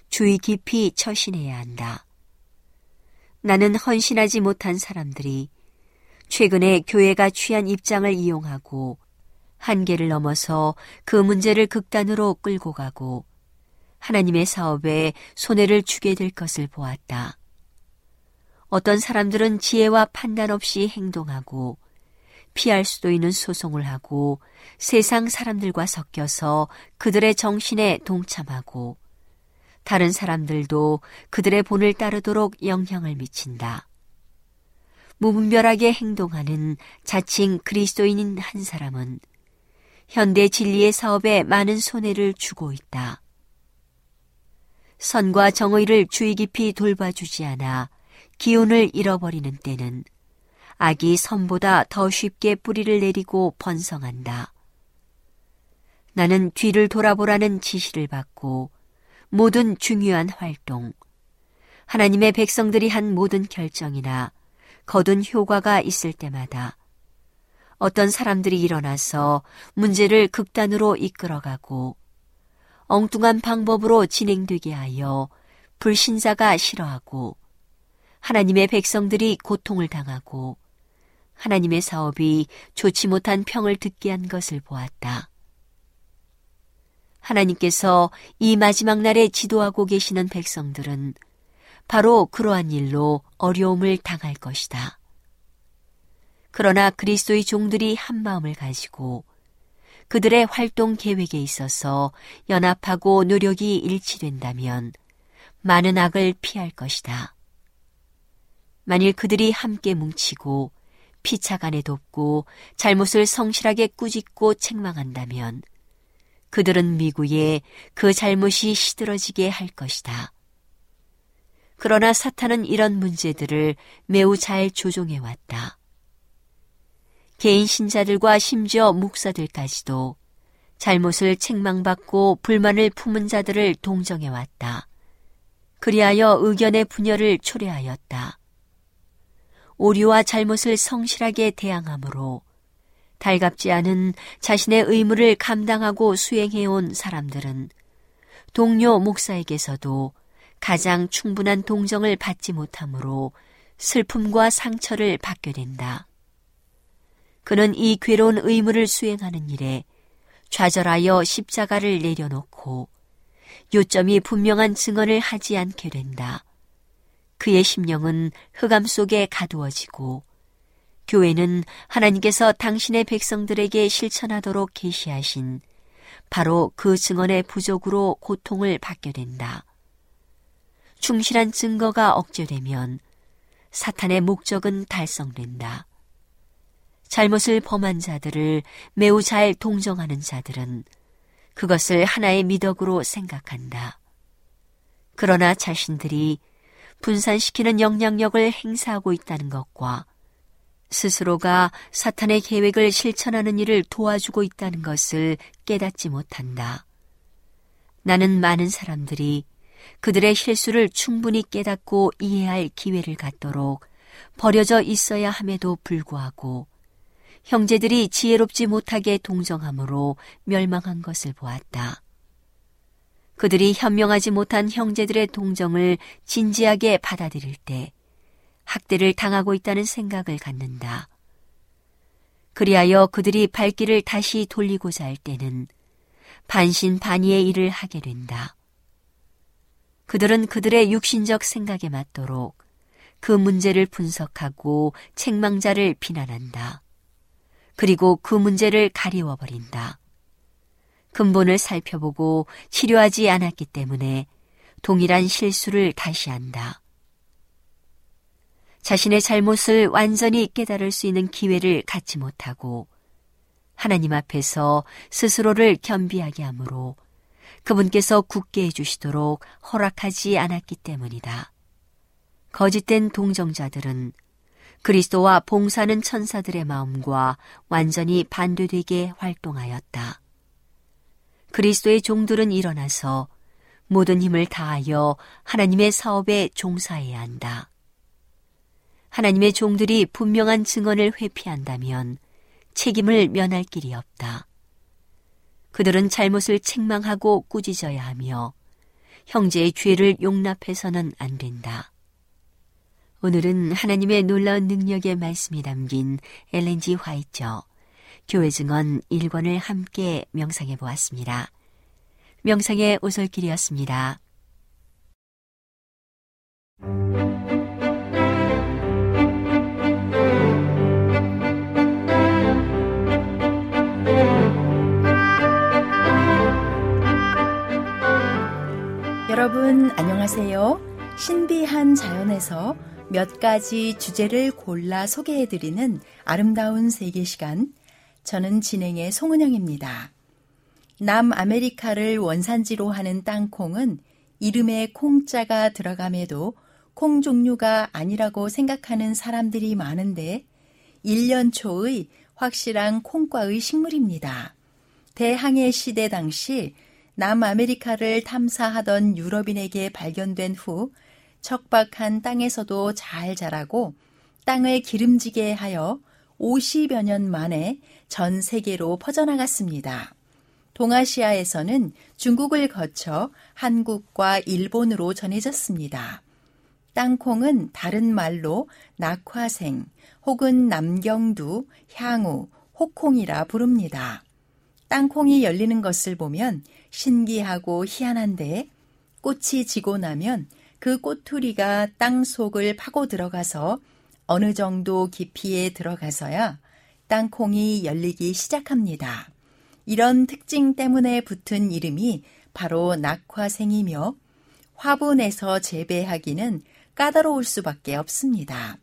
주의 깊이 처신해야 한다. 나는 헌신하지 못한 사람들이 최근에 교회가 취한 입장을 이용하고 한계를 넘어서 그 문제를 극단으로 끌고 가고 하나님의 사업에 손해를 주게 될 것을 보았다. 어떤 사람들은 지혜와 판단 없이 행동하고 피할 수도 있는 소송을 하고 세상 사람들과 섞여서 그들의 정신에 동참하고 다른 사람들도 그들의 본을 따르도록 영향을 미친다. 무분별하게 행동하는 자칭 그리스도인인 한 사람은 현대 진리의 사업에 많은 손해를 주고 있다. 선과 정의를 주의 깊이 돌봐주지 않아 기운을 잃어버리는 때는 악이 선보다 더 쉽게 뿌리를 내리고 번성한다. 나는 뒤를 돌아보라는 지시를 받고 모든 중요한 활동, 하나님의 백성들이 한 모든 결정이나 거둔 효과가 있을 때마다 어떤 사람들이 일어나서 문제를 극단으로 이끌어가고 엉뚱한 방법으로 진행되게 하여 불신자가 싫어하고 하나님의 백성들이 고통을 당하고 하나님의 사업이 좋지 못한 평을 듣게 한 것을 보았다. 하나님께서 이 마지막 날에 지도하고 계시는 백성들은 바로 그러한 일로 어려움을 당할 것이다. 그러나 그리스도의 종들이 한 마음을 가지고 그들의 활동 계획에 있어서 연합하고 노력이 일치된다면 많은 악을 피할 것이다. 만일 그들이 함께 뭉치고 피차간에 돕고 잘못을 성실하게 꾸짖고 책망한다면 그들은 미구에 그 잘못이 시들어지게 할 것이다. 그러나 사탄은 이런 문제들을 매우 잘 조종해 왔다. 개인 신자들과 심지어 목사들까지도 잘못을 책망받고 불만을 품은 자들을 동정해 왔다. 그리하여 의견의 분열을 초래하였다. 오류와 잘못을 성실하게 대항함으로 달갑지 않은 자신의 의무를 감당하고 수행해온 사람들은 동료 목사에게서도 가장 충분한 동정을 받지 못하므로 슬픔과 상처를 받게 된다. 그는 이 괴로운 의무를 수행하는 일에 좌절하여 십자가를 내려놓고 요점이 분명한 증언을 하지 않게 된다. 그의 심령은 흑암 속에 가두어지고 교회는 하나님께서 당신의 백성들에게 실천하도록 계시하신 바로 그 증언의 부족으로 고통을 받게 된다. 충실한 증거가 억제되면 사탄의 목적은 달성된다. 잘못을 범한 자들을 매우 잘 동정하는 자들은 그것을 하나의 미덕으로 생각한다. 그러나 자신들이 분산시키는 영향력을 행사하고 있다는 것과 스스로가 사탄의 계획을 실천하는 일을 도와주고 있다는 것을 깨닫지 못한다. 나는 많은 사람들이 그들의 실수를 충분히 깨닫고 이해할 기회를 갖도록 버려져 있어야 함에도 불구하고 형제들이 지혜롭지 못하게 동정함으로 멸망한 것을 보았다. 그들이 현명하지 못한 형제들의 동정을 진지하게 받아들일 때 학대를 당하고 있다는 생각을 갖는다. 그리하여 그들이 발길을 다시 돌리고자 할 때는 반신반의의 일을 하게 된다. 그들은 그들의 육신적 생각에 맞도록 그 문제를 분석하고 책망자를 비난한다. 그리고 그 문제를 가리워버린다. 근본을 살펴보고 치료하지 않았기 때문에 동일한 실수를 다시 한다. 자신의 잘못을 완전히 깨달을 수 있는 기회를 갖지 못하고 하나님 앞에서 스스로를 겸비하게 하므로 그분께서 굳게 해주시도록 허락하지 않았기 때문이다. 거짓된 동정자들은 그리스도와 봉사는 천사들의 마음과 완전히 반대되게 활동하였다. 그리스도의 종들은 일어나서 모든 힘을 다하여 하나님의 사업에 종사해야 한다. 하나님의 종들이 분명한 증언을 회피한다면 책임을 면할 길이 없다. 그들은 잘못을 책망하고 꾸짖어야 하며 형제의 죄를 용납해서는 안 된다. 오늘은 하나님의 놀라운 능력의 말씀이 담긴 엘렌지 화이처 교회 증언 1권을 함께 명상해 보았습니다. 명상의 오솔길이었습니다. 여러분 안녕하세요. 신비한 자연에서 몇 가지 주제를 골라 소개해드리는 아름다운 세계 시간. 저는 진행의 송은영입니다. 남아메리카를 원산지로 하는 땅콩은 이름에 콩자가 들어감에도 콩 종류가 아니라고 생각하는 사람들이 많은데 1년 초의 확실한 콩과의 식물입니다. 대항해 시대 당시 남아메리카를 탐사하던 유럽인에게 발견된 후 척박한 땅에서도 잘 자라고 땅을 기름지게 하여 50여 년 만에 전 세계로 퍼져나갔습니다. 동아시아에서는 중국을 거쳐 한국과 일본으로 전해졌습니다. 땅콩은 다른 말로 낙화생 혹은 남경두, 향우, 호콩이라 부릅니다. 땅콩이 열리는 것을 보면 신기하고 희한한데 꽃이 지고 나면 그 꼬투리가 땅 속을 파고 들어가서 어느 정도 깊이에 들어가서야 땅콩이 열리기 시작합니다. 이런 특징 때문에 붙은 이름이 바로 낙화생이며 화분에서 재배하기는 까다로울 수밖에 없습니다.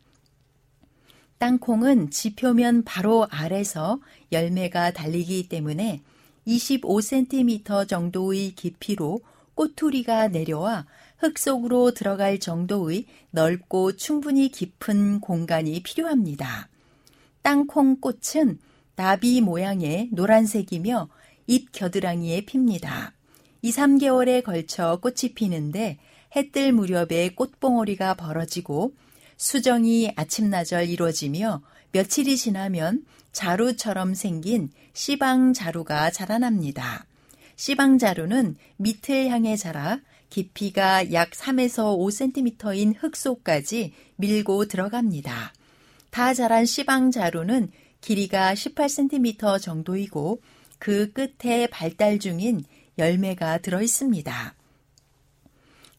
땅콩은 지표면 바로 아래서 열매가 달리기 때문에 25cm 정도의 깊이로 꼬투리가 내려와 흙 속으로 들어갈 정도의 넓고 충분히 깊은 공간이 필요합니다. 땅콩 꽃은 나비 모양의 노란색이며 잎 겨드랑이에 핍니다. 2, 3개월에 걸쳐 꽃이 피는데 해 뜰 무렵에 꽃봉오리가 벌어지고 수정이 아침나절 이루어지며 며칠이 지나면 자루처럼 생긴 씨방 자루가 자라납니다. 씨방 자루는 밑을 향해 자라 깊이가 약 3에서 5cm인 흙 속까지 밀고 들어갑니다. 다 자란 씨방 자루는 길이가 18cm 정도이고 그 끝에 발달 중인 열매가 들어 있습니다.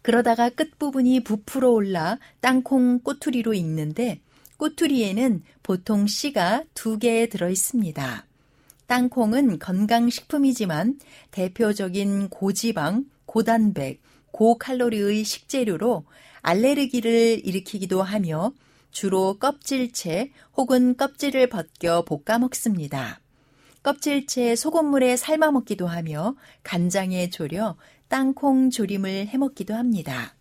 그러다가 끝부분이 부풀어 올라 땅콩 꼬투리로 익는데 꼬투리에는 보통 씨가 두 개 들어 있습니다. 땅콩은 건강식품이지만 대표적인 고지방, 고단백, 고칼로리의 식재료로 알레르기를 일으키기도 하며 주로 껍질채 혹은 껍질을 벗겨 볶아 먹습니다. 껍질채 소금물에 삶아 먹기도 하며 간장에 졸여 땅콩 조림을 해 먹기도 합니다.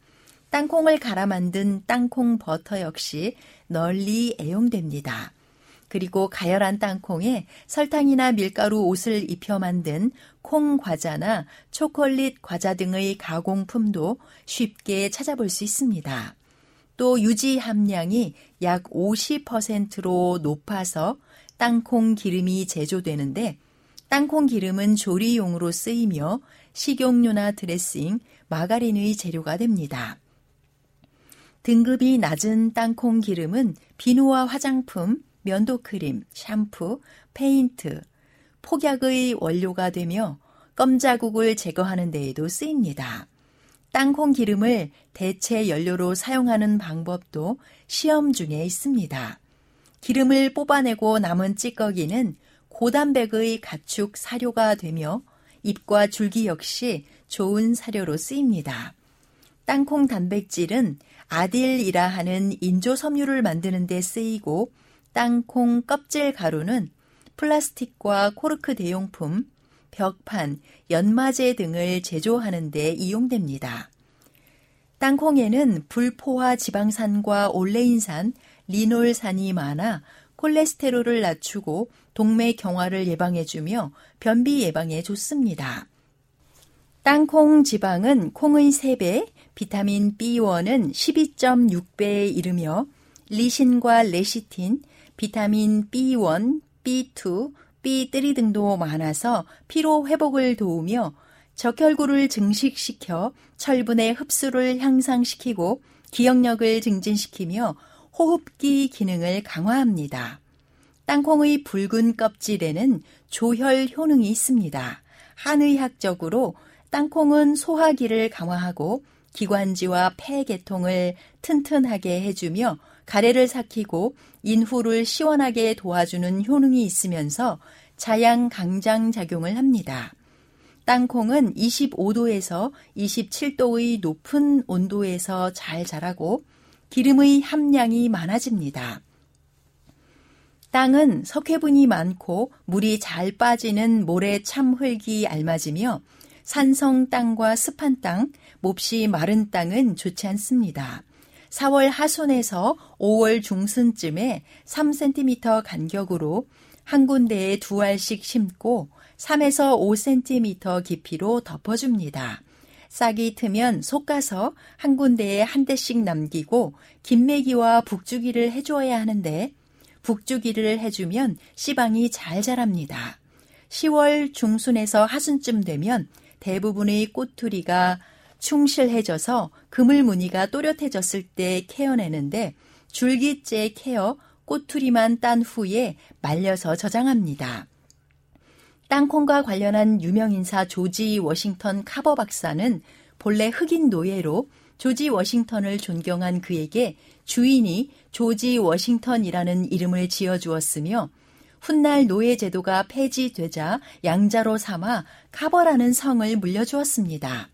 땅콩을 갈아 만든 땅콩 버터 역시 널리 애용됩니다. 그리고 가열한 땅콩에 설탕이나 밀가루 옷을 입혀 만든 콩 과자나 초콜릿 과자 등의 가공품도 쉽게 찾아볼 수 있습니다. 또 유지 함량이 약 50%로 높아서 땅콩 기름이 제조되는데 땅콩 기름은 조리용으로 쓰이며 식용유나 드레싱, 마가린의 재료가 됩니다. 등급이 낮은 땅콩 기름은 비누와 화장품, 면도크림, 샴푸, 페인트, 폭약의 원료가 되며 껌자국을 제거하는 데에도 쓰입니다. 땅콩 기름을 대체 연료로 사용하는 방법도 시험 중에 있습니다. 기름을 뽑아내고 남은 찌꺼기는 고단백의 가축 사료가 되며 잎과 줄기 역시 좋은 사료로 쓰입니다. 땅콩 단백질은 아딜이라 하는 인조 섬유를 만드는 데 쓰이고 땅콩 껍질 가루는 플라스틱과 코르크 대용품, 벽판, 연마제 등을 제조하는 데 이용됩니다. 땅콩에는 불포화 지방산과 올레인산, 리놀산이 많아 콜레스테롤을 낮추고 동맥 경화를 예방해주며 변비 예방에 좋습니다. 땅콩 지방은 콩의 3배, 비타민 B1은 12.6배에 이르며 리신과 레시틴, 비타민 B1, B2, B3 등도 많아서 피로 회복을 도우며 적혈구를 증식시켜 철분의 흡수를 향상시키고 기억력을 증진시키며 호흡기 기능을 강화합니다. 땅콩의 붉은 껍질에는 조혈 효능이 있습니다. 한의학적으로 땅콩은 소화기를 강화하고 기관지와 폐 개통을 튼튼하게 해주며 가래를 삭히고 인후를 시원하게 도와주는 효능이 있으면서 자양 강장 작용을 합니다. 땅콩은 25도에서 27도의 높은 온도에서 잘 자라고 기름의 함량이 많아집니다. 땅은 석회분이 많고 물이 잘 빠지는 모래 참흙이 알맞으며 산성 땅과 습한 땅, 몹시 마른 땅은 좋지 않습니다. 4월 하순에서 5월 중순쯤에 3cm 간격으로 한 군데에 두 알씩 심고 3에서 5cm 깊이로 덮어줍니다. 싹이 트면 솎아서 한 군데에 한 대씩 남기고 김매기와 북주기를 해주어야 하는데 북주기를 해주면 씨방이 잘 자랍니다. 10월 중순에서 하순쯤 되면 대부분의 꼬투리가 충실해져서 그물 무늬가 또렷해졌을 때 캐어내는데 줄기째 캐어 꼬투리만 딴 후에 말려서 저장합니다. 땅콩과 관련한 유명인사 조지 워싱턴 카버 박사는 본래 흑인 노예로 조지 워싱턴을 존경한 그에게 주인이 조지 워싱턴이라는 이름을 지어 주었으며 훗날 노예 제도가 폐지되자 양자로 삼아 카버라는 성을 물려주었습니다.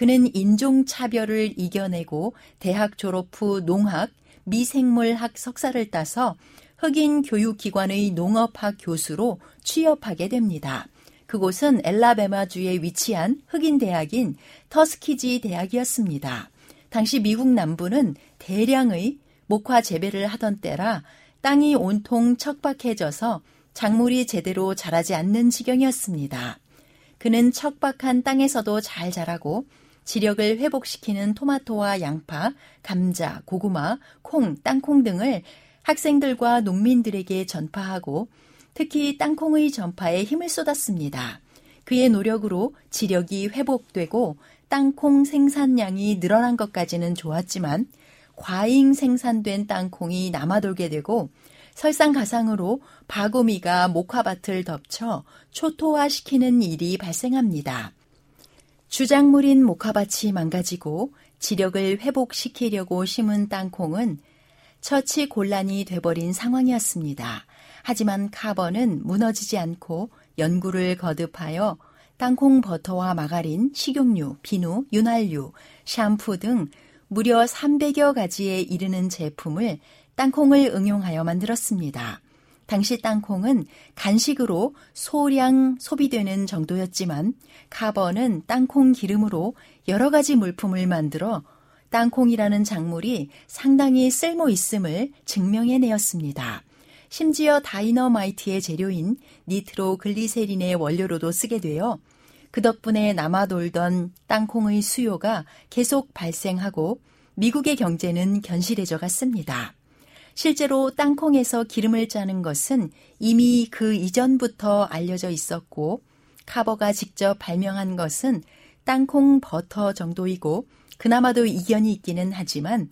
그는 인종차별을 이겨내고 대학 졸업 후 농학, 미생물학 석사를 따서 흑인 교육기관의 농업학 교수로 취업하게 됩니다. 그곳은 엘라베마주에 위치한 흑인 대학인 터스키지 대학이었습니다. 당시 미국 남부는 대량의 목화 재배를 하던 때라 땅이 온통 척박해져서 작물이 제대로 자라지 않는 지경이었습니다. 그는 척박한 땅에서도 잘 자라고 지력을 회복시키는 토마토와 양파, 감자, 고구마, 콩, 땅콩 등을 학생들과 농민들에게 전파하고 특히 땅콩의 전파에 힘을 쏟았습니다. 그의 노력으로 지력이 회복되고 땅콩 생산량이 늘어난 것까지는 좋았지만 과잉 생산된 땅콩이 남아돌게 되고 설상가상으로 바구미가 목화밭을 덮쳐 초토화시키는 일이 발생합니다. 주작물인 목화밭이 망가지고 지력을 회복시키려고 심은 땅콩은 처치 곤란이 돼버린 상황이었습니다. 하지만 카버는 무너지지 않고 연구를 거듭하여 땅콩 버터와 마가린, 식용유, 비누, 윤활유, 샴푸 등 무려 300여 가지에 이르는 제품을 땅콩을 응용하여 만들었습니다. 당시 땅콩은 간식으로 소량 소비되는 정도였지만 카버는 땅콩 기름으로 여러 가지 물품을 만들어 땅콩이라는 작물이 상당히 쓸모 있음을 증명해 내었습니다. 심지어 다이너마이트의 재료인 니트로 글리세린의 원료로도 쓰게 되어 그 덕분에 남아돌던 땅콩의 수요가 계속 발생하고 미국의 경제는 견실해져 갔습니다. 실제로 땅콩에서 기름을 짜는 것은 이미 그 이전부터 알려져 있었고 카버가 직접 발명한 것은 땅콩 버터 정도이고 그나마도 이견이 있기는 하지만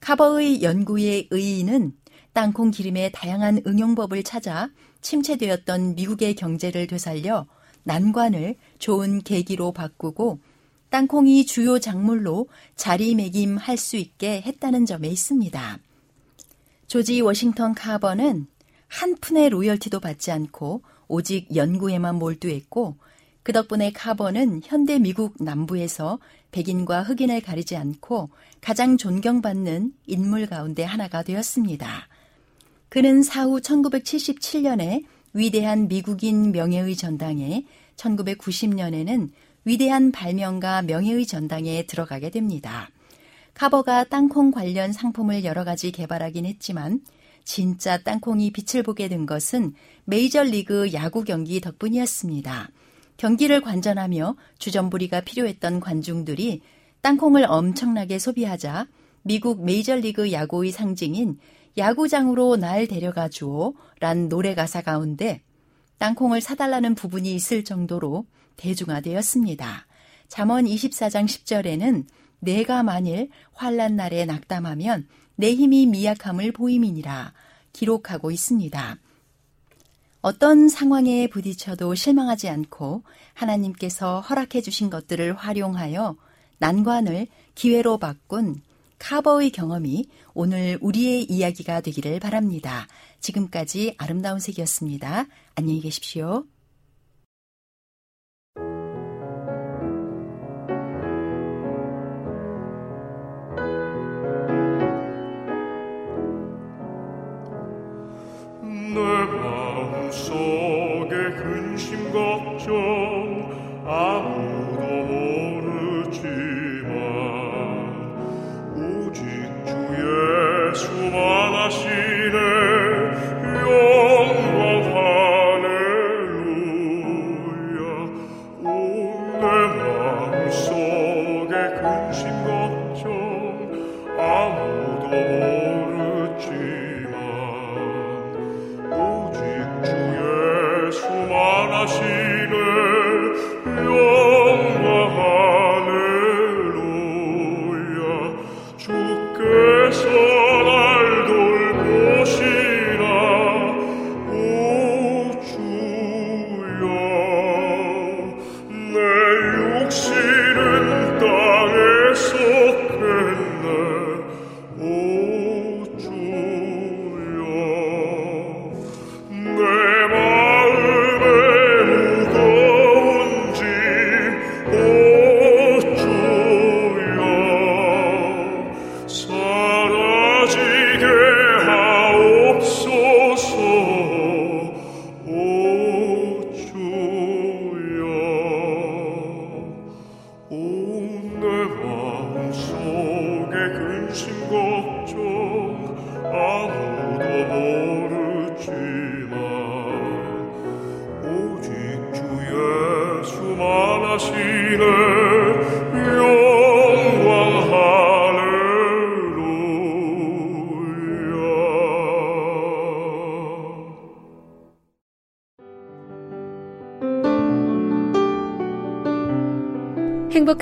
카버의 연구의 의의는 땅콩 기름의 다양한 응용법을 찾아 침체되었던 미국의 경제를 되살려 난관을 좋은 계기로 바꾸고 땅콩이 주요 작물로 자리매김할 수 있게 했다는 점에 있습니다. 조지 워싱턴 카버는 한 푼의 로열티도 받지 않고 오직 연구에만 몰두했고 그 덕분에 카버는 현대 미국 남부에서 백인과 흑인을 가리지 않고 가장 존경받는 인물 가운데 하나가 되었습니다. 그는 사후 1977년에 위대한 미국인 명예의 전당에 1990년에는 위대한 발명가 명예의 전당에 들어가게 됩니다. 카버가 땅콩 관련 상품을 여러 가지 개발하긴 했지만 진짜 땅콩이 빛을 보게 된 것은 메이저리그 야구 경기 덕분이었습니다. 경기를 관전하며 주전부리가 필요했던 관중들이 땅콩을 엄청나게 소비하자 미국 메이저리그 야구의 상징인 야구장으로 날 데려가 주오 란 노래 가사 가운데 땅콩을 사달라는 부분이 있을 정도로 대중화되었습니다. 잠언 24장 10절에는 내가 만일 환란 날에 낙담하면 내 힘이 미약함을 보임이니라 기록하고 있습니다. 어떤 상황에 부딪혀도 실망하지 않고 하나님께서 허락해 주신 것들을 활용하여 난관을 기회로 바꾼 카버의 경험이 오늘 우리의 이야기가 되기를 바랍니다. 지금까지 아름다운 색이었습니다. 안녕히 계십시오. sole.